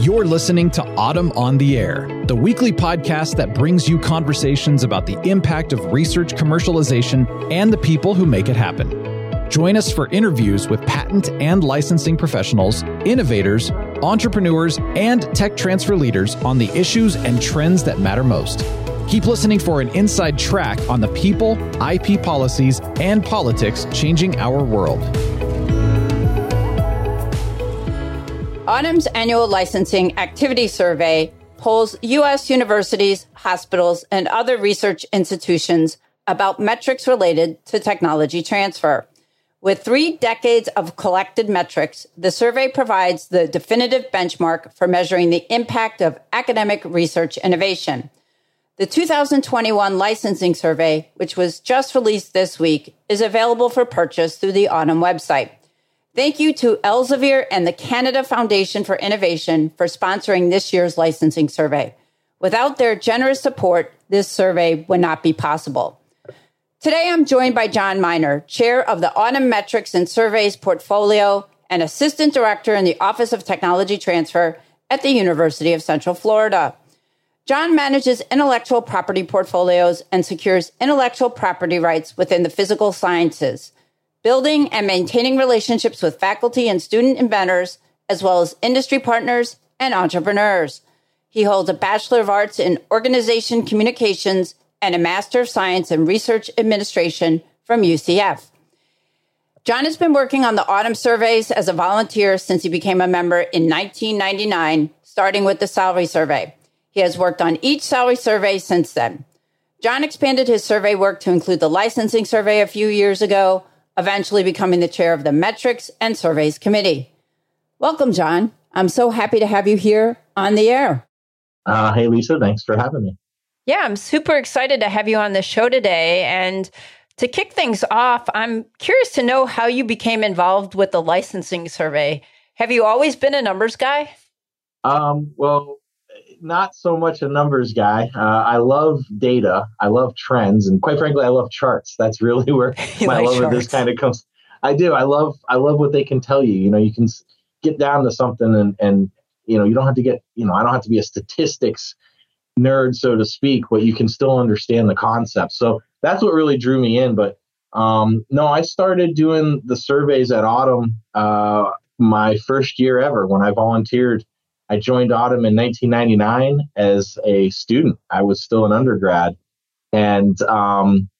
You're listening to AUTM on the Air, the weekly podcast that brings you conversations about the impact of research commercialization and the people who make it happen. Join us for interviews with patent and licensing professionals, innovators, entrepreneurs, and tech transfer leaders on the issues and trends that matter most. Keep listening for an inside track on the people, IP policies, and politics changing our world. AUTM's annual licensing activity survey polls U.S. universities, hospitals, and other research institutions about metrics related to technology transfer. With three decades of collected metrics, the survey provides the definitive benchmark for measuring the impact of academic research innovation. The 2021 licensing survey, which was just released this week, is available for purchase through the AUTM website. Thank you to Elsevier and the Canada Foundation for Innovation for sponsoring this year's licensing survey. Without their generous support, this survey would not be possible. Today, I'm joined by John Miner, chair of the AUTM Metrics and Surveys portfolio and assistant director in the Office of Technology Transfer at the University of Central Florida. John manages intellectual property portfolios and secures intellectual property rights within the physical sciences building and maintaining relationships with faculty and student inventors, as well as industry partners and entrepreneurs. He holds a Bachelor of Arts in Organization Communications and a Master of Science in Research Administration from UCF. John has been working on the AUTM surveys as a volunteer since he became a member in 1999, starting with the salary survey. He has worked on each salary survey since then. John expanded his survey work to include the licensing survey a few years ago, eventually becoming the chair of the Metrics and Surveys Committee. Welcome, John. I'm so happy to have you here on the air. Uh, hey, Lisa, thanks for having me. Yeah, I'm super excited to have you on the show today. And to kick things off, I'm curious to know how you became involved with the licensing survey. Have you always been a numbers guy? Um, well, not so much a numbers guy. Uh, I love data. I love trends, and quite frankly, I love charts. That's really where my love charts. of this kind of comes. I do. I love. I love what they can tell you. You know, you can get down to something, and and you know, you don't have to get. You know, I don't have to be a statistics nerd, so to speak, but you can still understand the concept. So that's what really drew me in. But um, no, I started doing the surveys at AUTM uh, my first year ever when I volunteered I joined AUTM in 1999 as a student. I was still an undergrad, and um,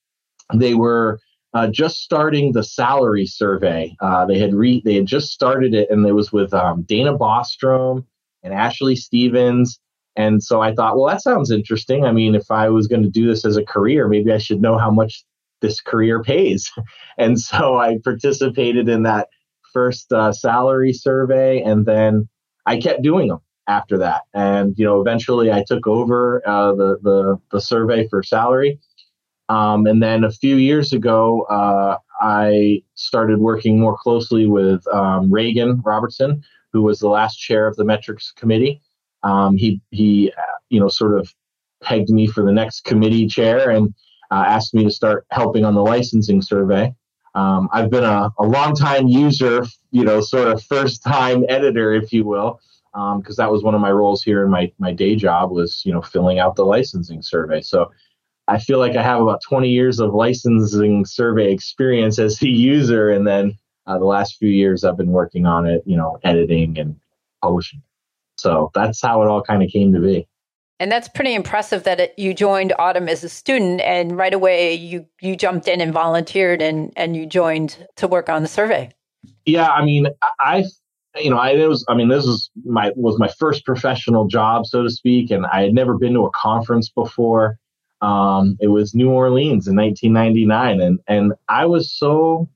they were uh, just starting the salary survey. Uh, they had re- they had just started it, and it was with um, Dana Bostrom and Ashley Stevens. And so I thought, well, that sounds interesting. I mean, if I was going to do this as a career, maybe I should know how much this career pays. and so I participated in that first uh, salary survey, and then I kept doing them after that. And you know, eventually I took over uh, the, the the survey for salary. Um, and then a few years ago, uh, I started working more closely with um, Reagan Robertson, who was the last chair of the metrics committee. Um, he he, you know, sort of pegged me for the next committee chair and uh, asked me to start helping on the licensing survey. Um, I've been a, a long time user, you know, sort of first time editor, if you will, because um, that was one of my roles here in my my day job was you know filling out the licensing survey. So I feel like I have about 20 years of licensing survey experience as a user, and then uh, the last few years I've been working on it, you know, editing and publishing. So that's how it all kind of came to be. And that's pretty impressive that it, you joined AUTM as a student, and right away you you jumped in and volunteered, and and you joined to work on the survey. Yeah, I mean, I you know, I it was I mean, this was my was my first professional job, so to speak, and I had never been to a conference before. Um, it was New Orleans in 1999, and and I was so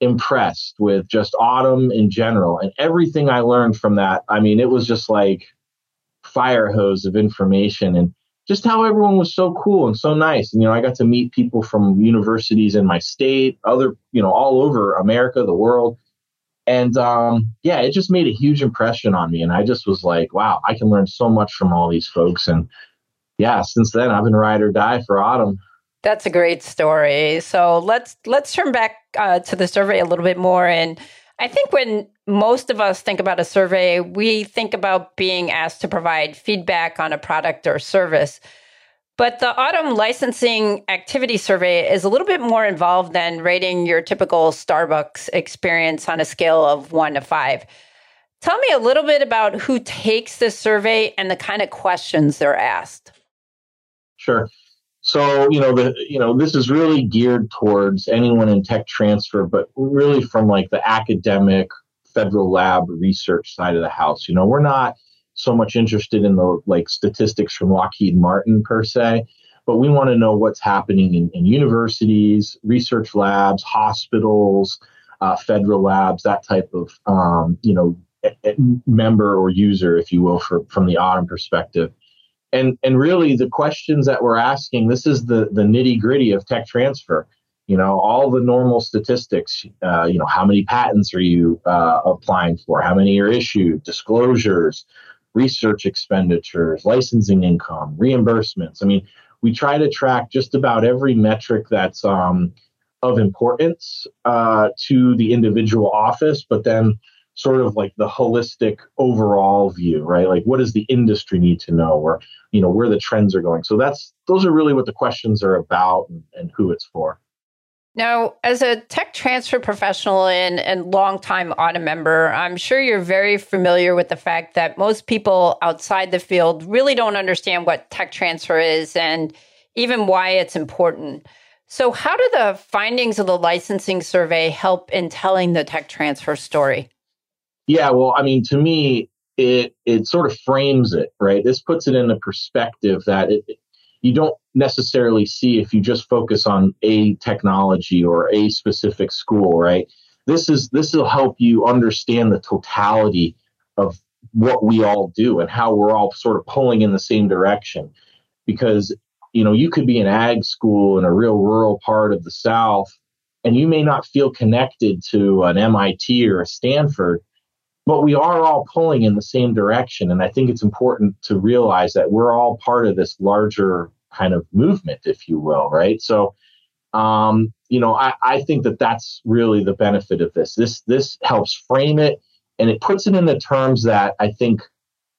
impressed with just AUTM in general and everything I learned from that. I mean, it was just like fire hose of information and just how everyone was so cool and so nice. And you know, I got to meet people from universities in my state, other you know, all over America, the world and um, yeah, it just made a huge impression on me. And I just was like, wow, I can learn so much from all these folks. And yeah, since then I've been ride or die for AUTM. That's a great story. So let's let's turn back uh, to the survey a little bit more and I think when most of us think about a survey, we think about being asked to provide feedback on a product or service. But the AUTM licensing activity survey is a little bit more involved than rating your typical Starbucks experience on a scale of one to five. Tell me a little bit about who takes this survey and the kind of questions they're asked. Sure. So, you know, the you know, this is really geared towards anyone in tech transfer, but really from like the academic federal lab research side of the house. You know, we're not so much interested in the like statistics from Lockheed Martin per se, but we want to know what's happening in, in universities, research labs, hospitals, uh, federal labs, that type of um, you know member or user, if you will, for, from the AUTM perspective. And and really, the questions that we're asking, this is the the nitty gritty of tech transfer. You know, all the normal statistics. Uh, you know, how many patents are you uh, applying for? How many are issued? Disclosures research expenditures, licensing income, reimbursements. I mean, we try to track just about every metric that's um, of importance uh, to the individual office, but then sort of like the holistic overall view, right? Like what does the industry need to know or, you know, where the trends are going. So that's, those are really what the questions are about and, and who it's for. Now, as a tech transfer professional and, and longtime AUTM member, I'm sure you're very familiar with the fact that most people outside the field really don't understand what tech transfer is and even why it's important. So, how do the findings of the licensing survey help in telling the tech transfer story? Yeah, well, I mean, to me, it it sort of frames it right. This puts it in a perspective that it, you don't necessarily see if you just focus on a technology or a specific school, right? This is this will help you understand the totality of what we all do and how we're all sort of pulling in the same direction. Because you know, you could be an ag school in a real rural part of the South, and you may not feel connected to an MIT or a Stanford, but we are all pulling in the same direction. And I think it's important to realize that we're all part of this larger kind of movement, if you will, right? So, um, you know, I, I think that that's really the benefit of this. This this helps frame it, and it puts it in the terms that I think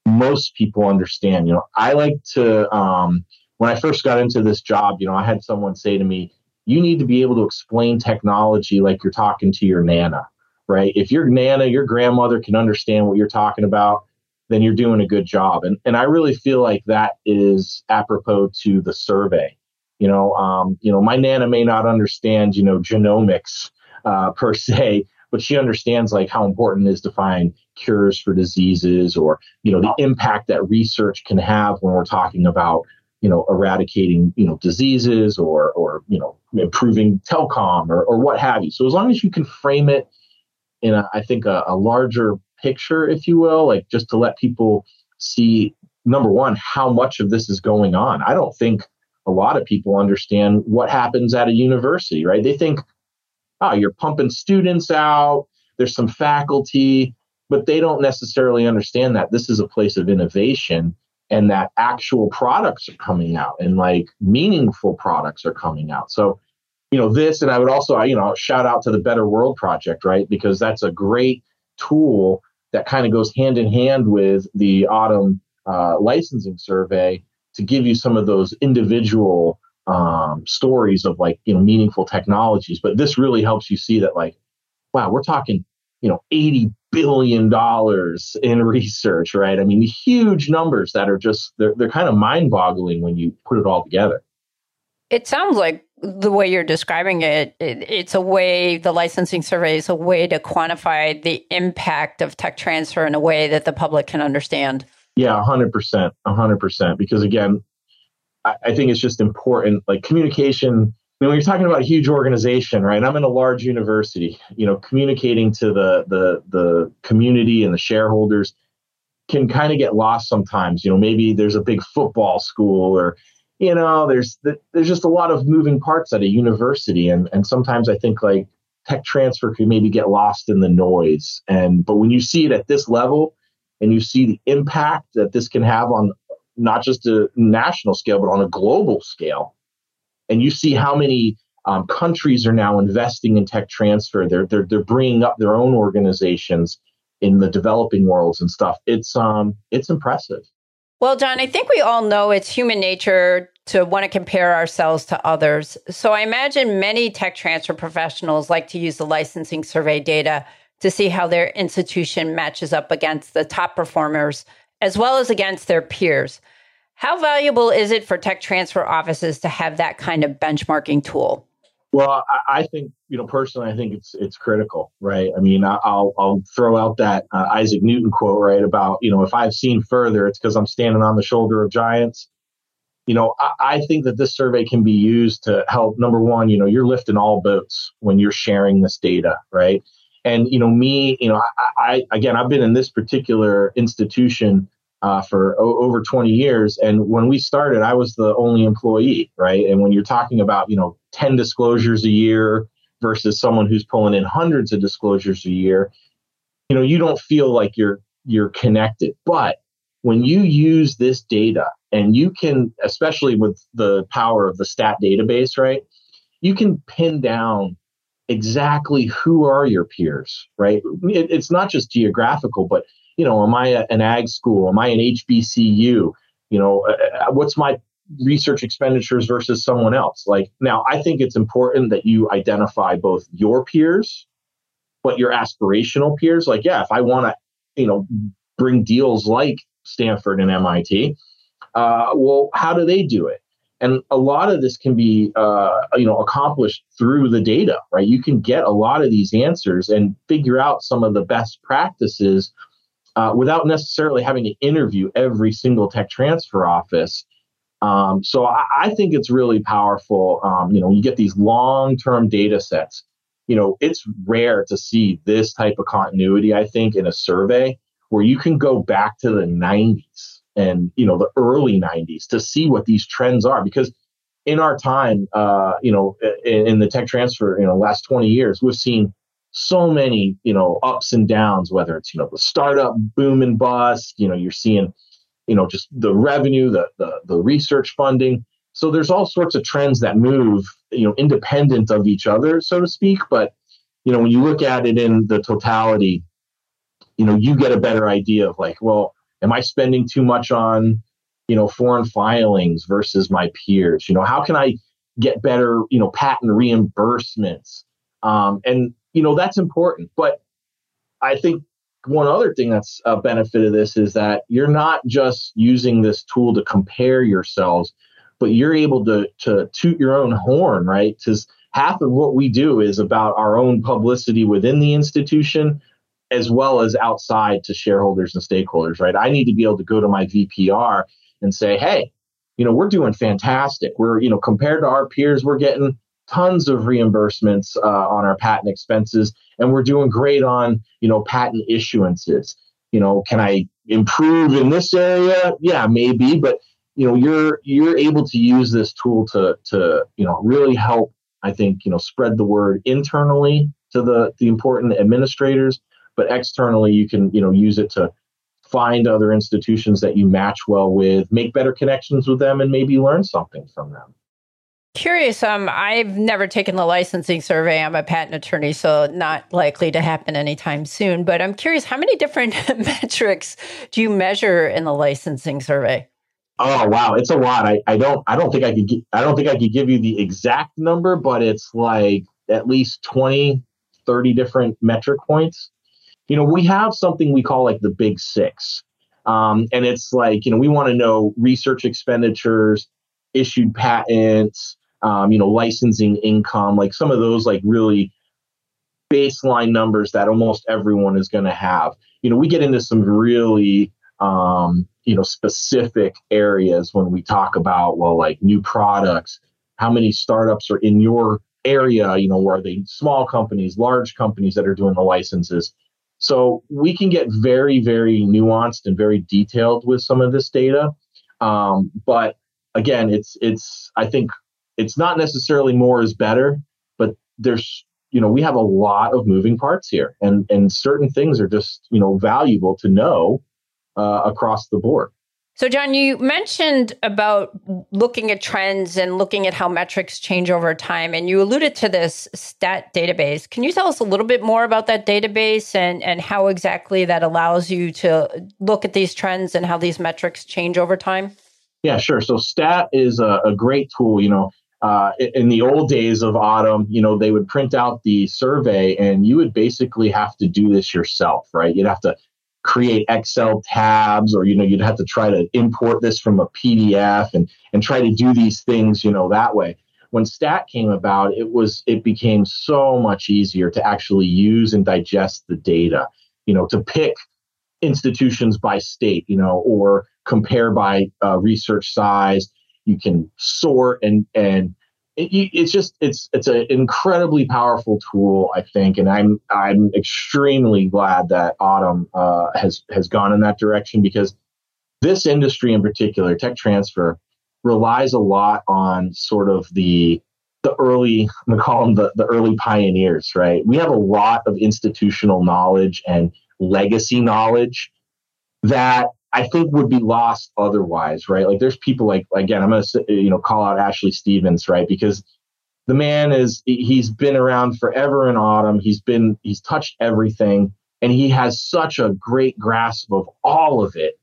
most people understand. You know, I like to um, when I first got into this job, you know, I had someone say to me, "You need to be able to explain technology like you're talking to your nana." Right? If your nana, your grandmother can understand what you're talking about, then you're doing a good job. And and I really feel like that is apropos to the survey. You know, um, you know, my nana may not understand, you know, genomics uh, per se, but she understands like how important it is to find cures for diseases or you know the impact that research can have when we're talking about you know eradicating you know diseases or or you know improving telecom or, or what have you so as long as you can frame it in a, I think a, a larger picture, if you will, like just to let people see number one, how much of this is going on. I don't think a lot of people understand what happens at a university, right? They think, oh, you're pumping students out, there's some faculty, but they don't necessarily understand that this is a place of innovation and that actual products are coming out and like meaningful products are coming out. So, you know, this, and I would also, you know, shout out to the Better World Project, right? Because that's a great tool that kind of goes hand in hand with the AUTM uh, licensing survey to give you some of those individual um, stories of like you know meaningful technologies. But this really helps you see that like wow we're talking you know 80 billion dollars in research right? I mean huge numbers that are just they're, they're kind of mind boggling when you put it all together. It sounds like the way you're describing it, it, it's a way, the licensing survey is a way to quantify the impact of tech transfer in a way that the public can understand. Yeah, 100%. 100%. Because again, I, I think it's just important, like communication. I mean, when you're talking about a huge organization, right? I'm in a large university. You know, communicating to the the the community and the shareholders can kind of get lost sometimes. You know, maybe there's a big football school or you know, there's there's just a lot of moving parts at a university, and and sometimes I think like tech transfer could maybe get lost in the noise. And but when you see it at this level, and you see the impact that this can have on not just a national scale but on a global scale, and you see how many Um, countries are now investing in tech transfer. They're, they're, they're bringing up their own organizations in the developing worlds and stuff. It's, um, it's impressive. Well, John, I think we all know it's human nature to want to compare ourselves to others. So I imagine many tech transfer professionals like to use the licensing survey data to see how their institution matches up against the top performers as well as against their peers. How valuable is it for tech transfer offices to have that kind of benchmarking tool? Well, I, think you know personally, I think it's it's critical, right? I mean, I'll I'll throw out that uh, Isaac Newton quote, right, about you know if I've seen further, it's because I'm standing on the shoulder of giants. You know, I, I think that this survey can be used to help. Number one, you know, you're lifting all boats when you're sharing this data, right? And you know, me, you know, I, I again, I've been in this particular institution uh, for o- over 20 years. And when we started, I was the only employee, right? And when you're talking about, you know, 10 disclosures a year versus someone who's pulling in hundreds of disclosures a year, you know, you don't feel like you're you're connected. But when you use this data and you can, especially with the power of the STATT database, right? You can pin down exactly who are your peers, right? It, it's not just geographical, but you know, am I an ag school? Am I an HBCU? You know, uh, uh, what's my research expenditures versus someone else? Like now, I think it's important that you identify both your peers, but your aspirational peers. Like, yeah, if I want to, you know, bring deals like Stanford and MIT, uh, well, how do they do it? And a lot of this can be, uh, you know, accomplished through the data, right? You can get a lot of these answers and figure out some of the best practices uh, without necessarily having to interview every single tech transfer office. Um, so I, I, think it's really powerful. Um, you know, you get these long-term data sets. You know, it's rare to see this type of continuity. I think in a survey where you can go back to the 90s and you know the early 90s to see what these trends are because in our time, uh, you know, in, in the tech transfer, you know, last 20 years, we've seen so many, you know, ups and downs, whether it's, you know, the startup boom and bust, you know, you're seeing, you know, just the revenue, the, the, the research funding. So there's all sorts of trends that move, you know, independent of each other, so to speak. But, you know, when you look at it in the totality, you know, you get a better idea of like, well, am I spending too much on, you know, foreign filings versus my peers? You know, how can I get better, you know, patent reimbursements? Um, and you know, that's important. But I think one other thing that's a benefit of this is that you're not just using this tool to compare yourselves, but you're able to to toot your own horn, right? Because half of what we do is about our own publicity within the institution as well as outside to shareholders and stakeholders, right? I need to be able to go to my VPR and say, hey, you know, we're doing fantastic. We're, you know, compared to our peers, we're getting tons of reimbursements uh, on our patent expenses, and we're doing great on you know patent issuances. You know, can I improve in this area? Yeah, maybe, but you know, you're you're able to use this tool to to you know really help. I think you know spread the word internally to the the important administrators, but externally you can you know use it to find other institutions that you match well with, make better connections with them, and maybe learn something from them. Curious, um, I've never taken the licensing survey. I'm a patent attorney, so not likely to happen anytime soon. But I'm curious, how many different metrics do you measure in the licensing survey? Oh wow, it's a lot. I, I don't I don't think I could I don't think I could give you the exact number, but it's like at least 20, 30 different metric points. You know, we have something we call like the big six. Um, and it's like, you know, we want to know research expenditures, issued patents, um, you know, licensing income, like some of those like really baseline numbers that almost everyone is going to have. You know, we get into some really um, you know specific areas when we talk about well, like new products. How many startups are in your area? You know, are they small companies, large companies that are doing the licenses? So we can get very, very nuanced and very detailed with some of this data. Um, but again, it's it's I think it's not necessarily more is better, but there's you know we have a lot of moving parts here, and and certain things are just you know valuable to know uh, across the board. So, John, you mentioned about looking at trends and looking at how metrics change over time, and you alluded to this STATT database. Can you tell us a little bit more about that database and, and how exactly that allows you to look at these trends and how these metrics change over time? Yeah, sure. So, stat is a, a great tool. You know, uh, in the old days of AUTM, you know, they would print out the survey and you would basically have to do this yourself, right? You'd have to create Excel tabs or, you know, you'd have to try to import this from a PDF and, and try to do these things, you know, that way. When STATT came about, it was, it became so much easier to actually use and digest the data, you know, to pick institutions by state, you know, or compare by uh, research size. You can sort and, and it, it's just it's it's an incredibly powerful tool, I think, and I'm I'm extremely glad that AUTM uh, has has gone in that direction because this industry in particular, tech transfer, relies a lot on sort of the the early I'm gonna call them the, the early pioneers, right? We have a lot of institutional knowledge and legacy knowledge that I think would be lost otherwise, right? Like there's people like again, I'm gonna you know call out Ashley Stevens, right? Because the man is he's been around forever in AUTM. He's been he's touched everything, and he has such a great grasp of all of it.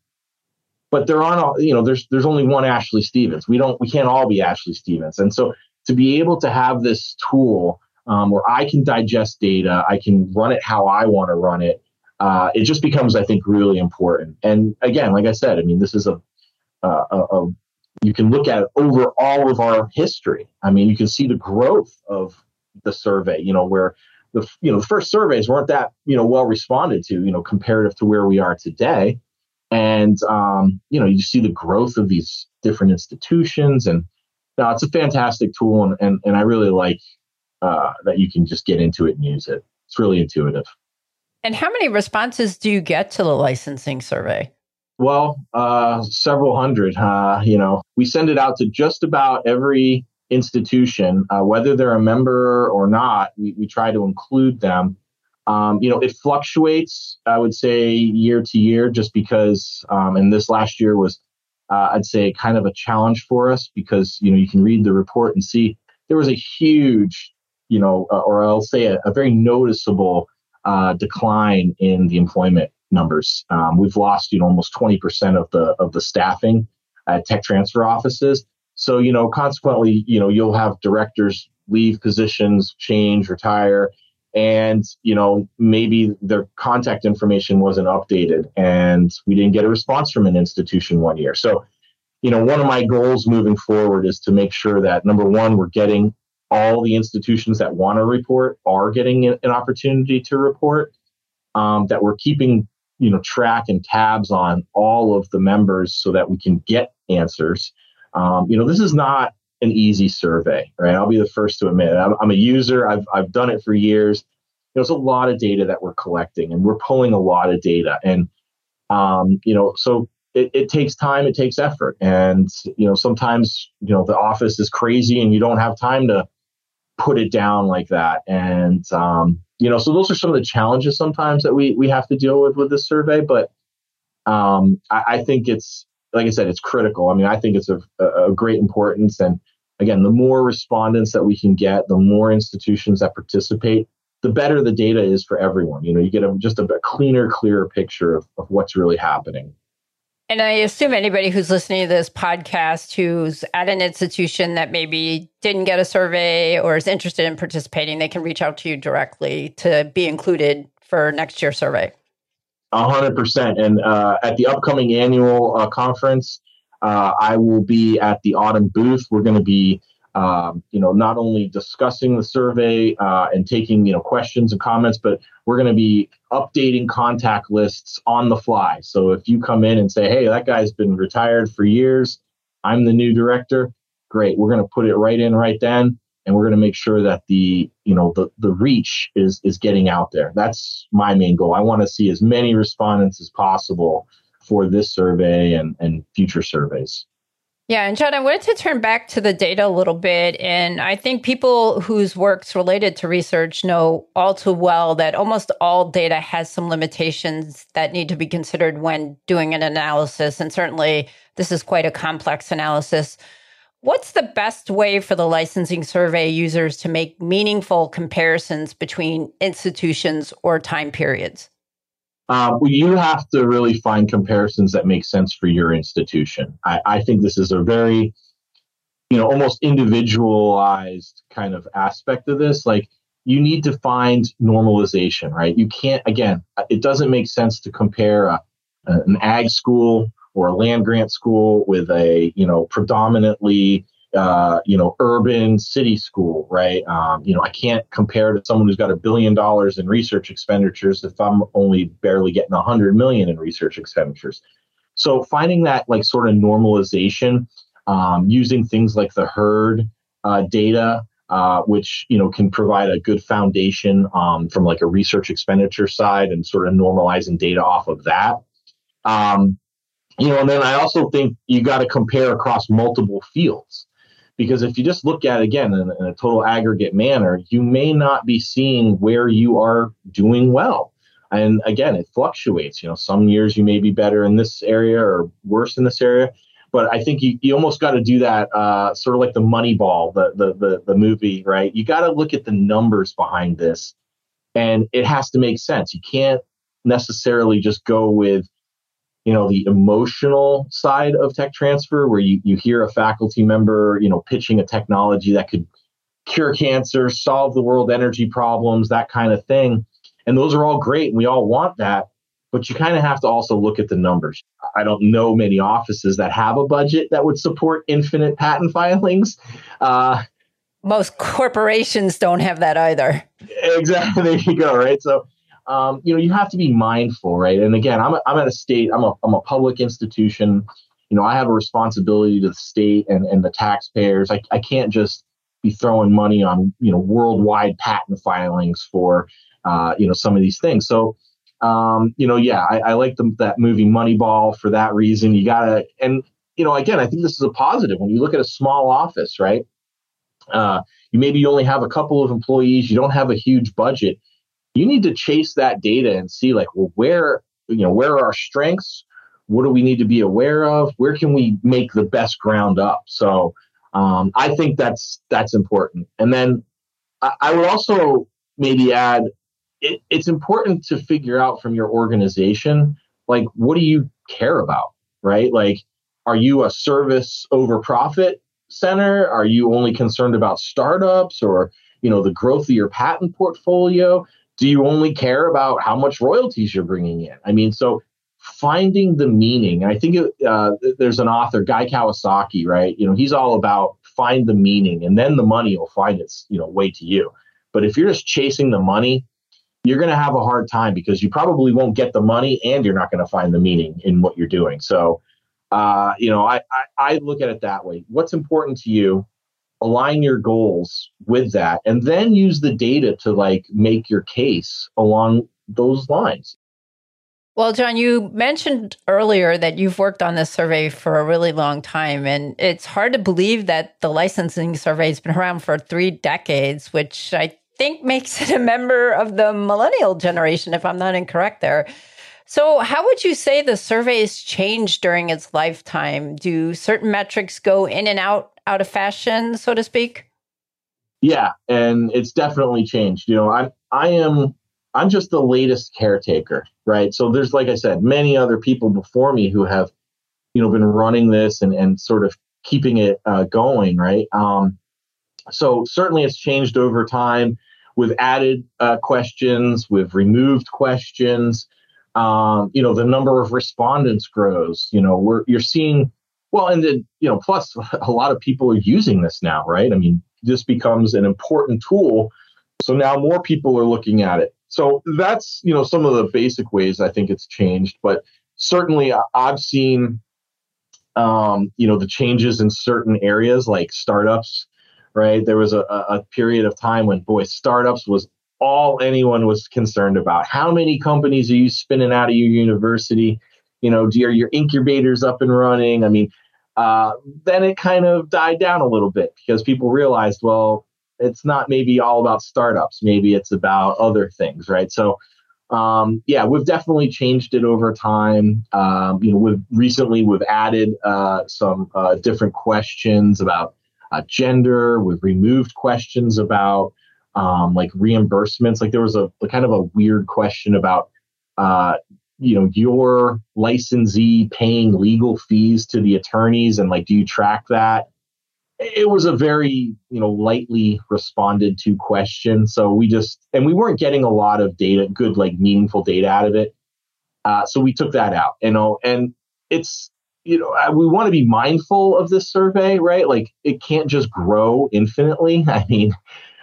But there aren't you know there's there's only one Ashley Stevens. We don't we can't all be Ashley Stevens, and so to be able to have this tool um, where I can digest data, I can run it how I want to run it uh, it just becomes, I think, really important. And again, like I said, I mean, this is a, a, a, you can look at it over all of our history. I mean, you can see the growth of the survey. You know, where the you know the first surveys weren't that you know well responded to. You know, comparative to where we are today. And um, you know, you see the growth of these different institutions, and now it's a fantastic tool, and and, and I really like uh, that you can just get into it and use it. It's really intuitive. And how many responses do you get to the licensing survey? Well, uh, several hundred. Uh, you know, we send it out to just about every institution, uh, whether they're a member or not. We, we try to include them. Um, you know, it fluctuates. I would say year to year, just because. Um, and this last year was, uh, I'd say, kind of a challenge for us because you know you can read the report and see there was a huge, you know, uh, or I'll say a, a very noticeable uh, decline in the employment numbers. Um, we've lost you know almost 20% of the of the staffing at tech transfer offices. So you know consequently you know you'll have directors leave positions, change, retire, and you know maybe their contact information wasn't updated, and we didn't get a response from an institution one year. So you know one of my goals moving forward is to make sure that number one we're getting all the institutions that want to report are getting an opportunity to report. Um, that we're keeping you know track and tabs on all of the members so that we can get answers. Um, you know, this is not an easy survey, right? I'll be the first to admit it. I'm, I'm a user. I've I've done it for years. There's a lot of data that we're collecting, and we're pulling a lot of data, and um, you know, so it, it, takes time, it takes effort. And, you know, sometimes, you know, the office is crazy and you don't have time to put it down like that. And um, you know, so those are some of the challenges sometimes that we we have to deal with with this survey. But um, I, I, think it's like I said, it's critical. I mean, I think it's of a, great importance. And again, the more respondents that we can get, the more institutions that participate, the better the data is for everyone. You know, you get a, just a, a cleaner, clearer picture of, of what's really happening. And I assume anybody who's listening to this podcast who's at an institution that maybe didn't get a survey or is interested in participating, they can reach out to you directly to be included for next year's survey. A hundred percent. And uh, at the upcoming annual uh, conference, uh, I will be at the AUTM booth. We're going to be um, you know, not only discussing the survey uh, and taking, you know, questions and comments, but we're going to be updating contact lists on the fly. So if you come in and say, hey, that guy's been retired for years, I'm the new director, great. We're going to put it right in right then. And we're going to make sure that the, you know, the, the reach is, is getting out there. That's my main goal. I want to see as many respondents as possible for this survey and, and future surveys. Yeah, and John, I wanted to turn back to the data a little bit. And I think people whose work's related to research know all too well that almost all data has some limitations that need to be considered when doing an analysis. And certainly, this is quite a complex analysis. What's the best way for the licensing survey users to make meaningful comparisons between institutions or time periods? Um, you have to really find comparisons that make sense for your institution. I, I think this is a very, you know, almost individualized kind of aspect of this. Like you need to find normalization, right? You can't, again, it doesn't make sense to compare a, an ag school or a land grant school with a, you know, predominantly uh, you know, urban city school, right? Um, you know, I can't compare to someone who's got a billion dollars in research expenditures if I'm only barely getting a hundred million in research expenditures. So finding that like sort of normalization, um, using things like the HERD uh, data, uh, which you know can provide a good foundation um, from like a research expenditure side and sort of normalizing data off of that. Um, you know, and then I also think you got to compare across multiple fields. Because if you just look at it again in, in a total aggregate manner, you may not be seeing where you are doing well. And again, it fluctuates. You know, some years you may be better in this area or worse in this area. But I think you, you almost got to do that uh, sort of like the Moneyball, the, the the the movie, right? You got to look at the numbers behind this, and it has to make sense. You can't necessarily just go with you know the emotional side of tech transfer where you, you hear a faculty member you know pitching a technology that could cure cancer solve the world energy problems that kind of thing. And those are all great and we all want that but you kind of have to also look at the numbers. I don't know many offices that have a budget that would support infinite patent filings. Uh, most corporations don't have that either. Exactly there you go right? So um, you know, you have to be mindful, right? And again, I'm, a, I'm at a state, I'm a, I'm a public institution. You know, I have a responsibility to the state and, and the taxpayers. I, I can't just be throwing money on, you know, worldwide patent filings for, uh, you know, some of these things. So, um, you know, yeah, I, I like the, that movie Moneyball for that reason. You gotta, and you know, again, I think this is a positive when you look at a small office, right? Uh, you maybe you only have a couple of employees, you don't have a huge budget you need to chase that data and see like well where you know where are our strengths? What do we need to be aware of? Where can we make the best ground up? So um, i think that's that's important. And then i, I would also maybe add it, it's important to figure out from your organization like what do you care about right? Like are you a service over profit center? Are you only concerned about startups or you know the growth of your patent portfolio do you only care about how much royalties you're bringing in? I mean, so finding the meaning. I think uh, there's an author, Guy Kawasaki, right? You know, he's all about find the meaning, and then the money will find its you know way to you. But if you're just chasing the money, you're going to have a hard time because you probably won't get the money, and you're not going to find the meaning in what you're doing. So, uh, you know, I, I I look at it that way. What's important to you? Align your goals with that and then use the data to like make your case along those lines well, John, you mentioned earlier that you've worked on this survey for a really long time, and it's hard to believe that the licensing survey has been around for three decades, which I think makes it a member of the millennial generation, if I'm not incorrect there. So, how would you say the survey has changed during its lifetime? Do certain metrics go in and out out of fashion, so to speak? Yeah, and it's definitely changed. You know, I I am I'm just the latest caretaker, right? So there's like I said, many other people before me who have, you know, been running this and and sort of keeping it uh, going, right? Um, so certainly it's changed over time. We've added uh, questions, we've removed questions. Um, you know, the number of respondents grows. You know, we're you're seeing well, and then, you know, plus a lot of people are using this now, right? I mean, this becomes an important tool. So now more people are looking at it. So that's, you know, some of the basic ways I think it's changed. But certainly I've seen, um, you know, the changes in certain areas like startups, right? There was a, a period of time when, boy, startups was all anyone was concerned about. How many companies are you spinning out of your university? You know, are your incubators up and running? I mean, uh, then it kind of died down a little bit because people realized, well, it's not maybe all about startups. Maybe it's about other things, right? So, um, yeah, we've definitely changed it over time. Um, you know, we've recently we've added uh, some uh, different questions about uh, gender. We've removed questions about um, like reimbursements. Like there was a, a, kind of a weird question about uh, you know your licensee paying legal fees to the attorneys and like do you track that? It was a very you know lightly responded to question. So we just and we weren't getting a lot of data good like meaningful data out of it. Uh, so we took that out you know and it's you know we want to be mindful of this survey right? Like it can't just grow infinitely. I mean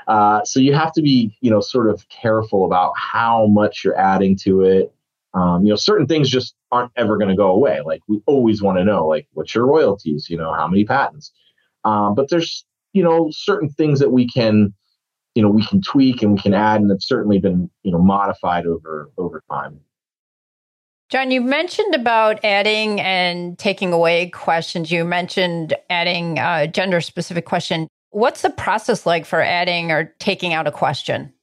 uh, so you have to be you know sort of careful about how much you're adding to it um, you know, certain things just aren't ever going to go away. Like we always want to know, like, what's your royalties? You know, how many patents? Um, but there's, you know, certain things that we can, you know, we can tweak and we can add, and have certainly been, you know, modified over over time. John, you mentioned about adding and taking away questions. You mentioned adding a gender specific question. What's the process like for adding or taking out a question?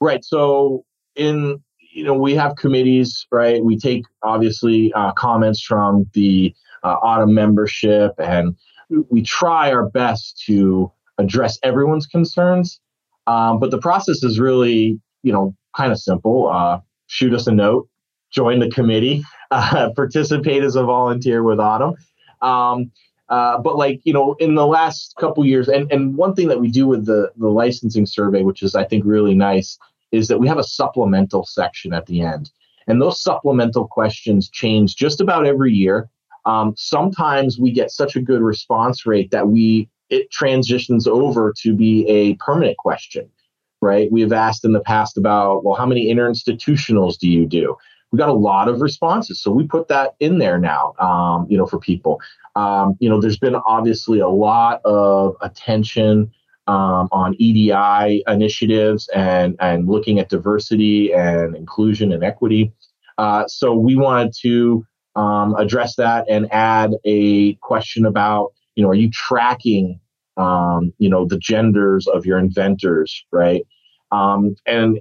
Right. So in you know, we have committees, right? We take obviously uh, comments from the uh, AUTM membership, and we try our best to address everyone's concerns. Um, but the process is really, you know, kind of simple. Uh, shoot us a note, join the committee, uh, participate as a volunteer with AUTM. Um, uh, but like you know, in the last couple years, and and one thing that we do with the the licensing survey, which is I think really nice, is that we have a supplemental section at the end. And those supplemental questions change just about every year. Um, sometimes we get such a good response rate that we it transitions over to be a permanent question, right? We have asked in the past about, well, how many interinstitutionals do you do? We got a lot of responses, so we put that in there now, um, you know, for people. Um, you know, there's been obviously a lot of attention um, on EDI initiatives and, and looking at diversity and inclusion and equity. Uh, so we wanted to um, address that and add a question about, you know, are you tracking, um, you know, the genders of your inventors, right? Um, and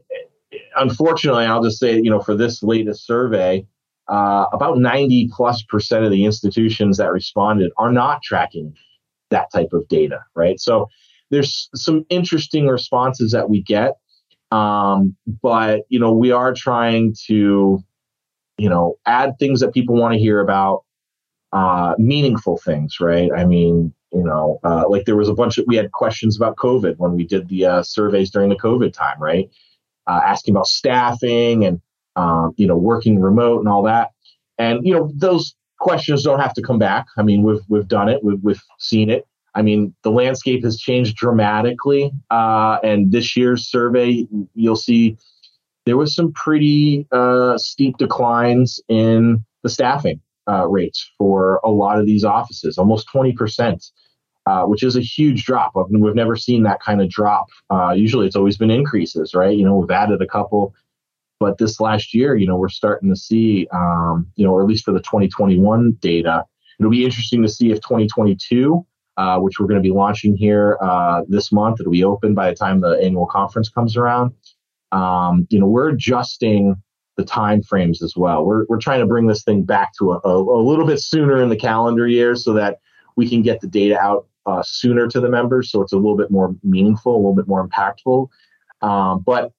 unfortunately, I'll just say, you know, for this latest survey, uh, about 90 plus percent of the institutions that responded are not tracking that type of data, right? So there's some interesting responses that we get. Um, but you know, we are trying to, you know, add things that people want to hear about, uh, meaningful things, right? I mean, you know, uh, like there was a bunch of we had questions about COVID when we did the uh, surveys during the COVID time, right? Uh, asking about staffing and um, you know working remote and all that, and you know those questions don't have to come back. I mean, we've we've done it, we've we've seen it. I mean, the landscape has changed dramatically. Uh, and this year's survey, you'll see there was some pretty uh, steep declines in the staffing uh, rates for a lot of these offices, almost 20%, uh, which is a huge drop. We've never seen that kind of drop. Uh, usually it's always been increases, right? You know, we've added a couple. But this last year, you know, we're starting to see, um, you know, or at least for the 2021 data, it'll be interesting to see if 2022 uh, which we're going to be launching here uh, this month. It'll be open by the time the annual conference comes around. Um, you know, we're adjusting the time frames as well. We're, we're trying to bring this thing back to a, a, a little bit sooner in the calendar year so that we can get the data out uh, sooner to the members, so it's a little bit more meaningful, a little bit more impactful. Um, but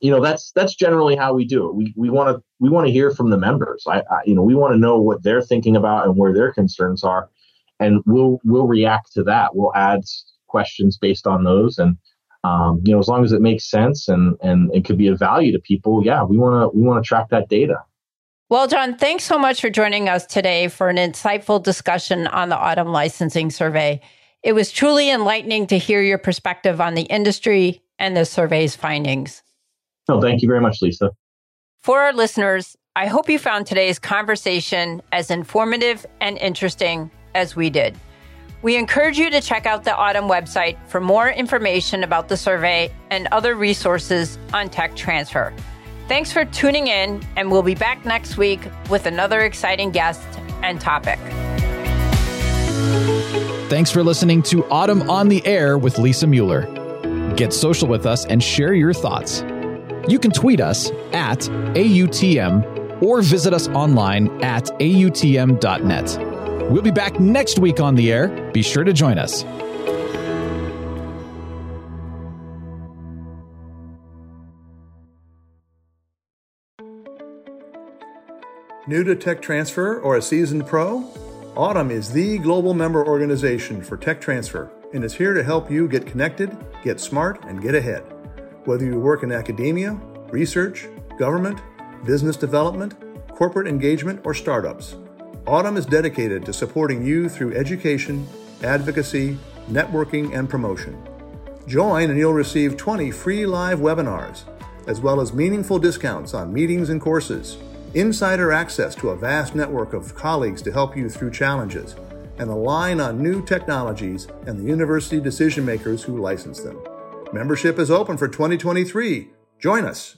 you know that's that's generally how we do it. We we want to we want to hear from the members. I, I you know we want to know what they're thinking about and where their concerns are, and we'll we'll react to that. We'll add questions based on those, and um, you know, as long as it makes sense and and it could be of value to people, yeah, we want to we want to track that data. Well, John, thanks so much for joining us today for an insightful discussion on the AUTM licensing survey. It was truly enlightening to hear your perspective on the industry and the survey's findings. No, thank you very much, Lisa. For our listeners, I hope you found today's conversation as informative and interesting as we did. We encourage you to check out the AUTM website for more information about the survey and other resources on tech transfer. Thanks for tuning in, and we'll be back next week with another exciting guest and topic. Thanks for listening to AUTM on the Air with Lisa Mueller. Get social with us and share your thoughts. You can tweet us at AUTM or visit us online at AUTM.net. We'll be back next week on the air. Be sure to join us. New to tech transfer or a seasoned pro? AUTM is the global member organization for tech transfer and is here to help you get connected, get smart, and get ahead. Whether you work in academia, research, government, business development, corporate engagement, or startups, AUTM is dedicated to supporting you through education, advocacy, networking, and promotion. Join and you'll receive 20 free live webinars, as well as meaningful discounts on meetings and courses insider access to a vast network of colleagues to help you through challenges, and align on new technologies and the university decision makers who license them. Membership is open for 2023. Join us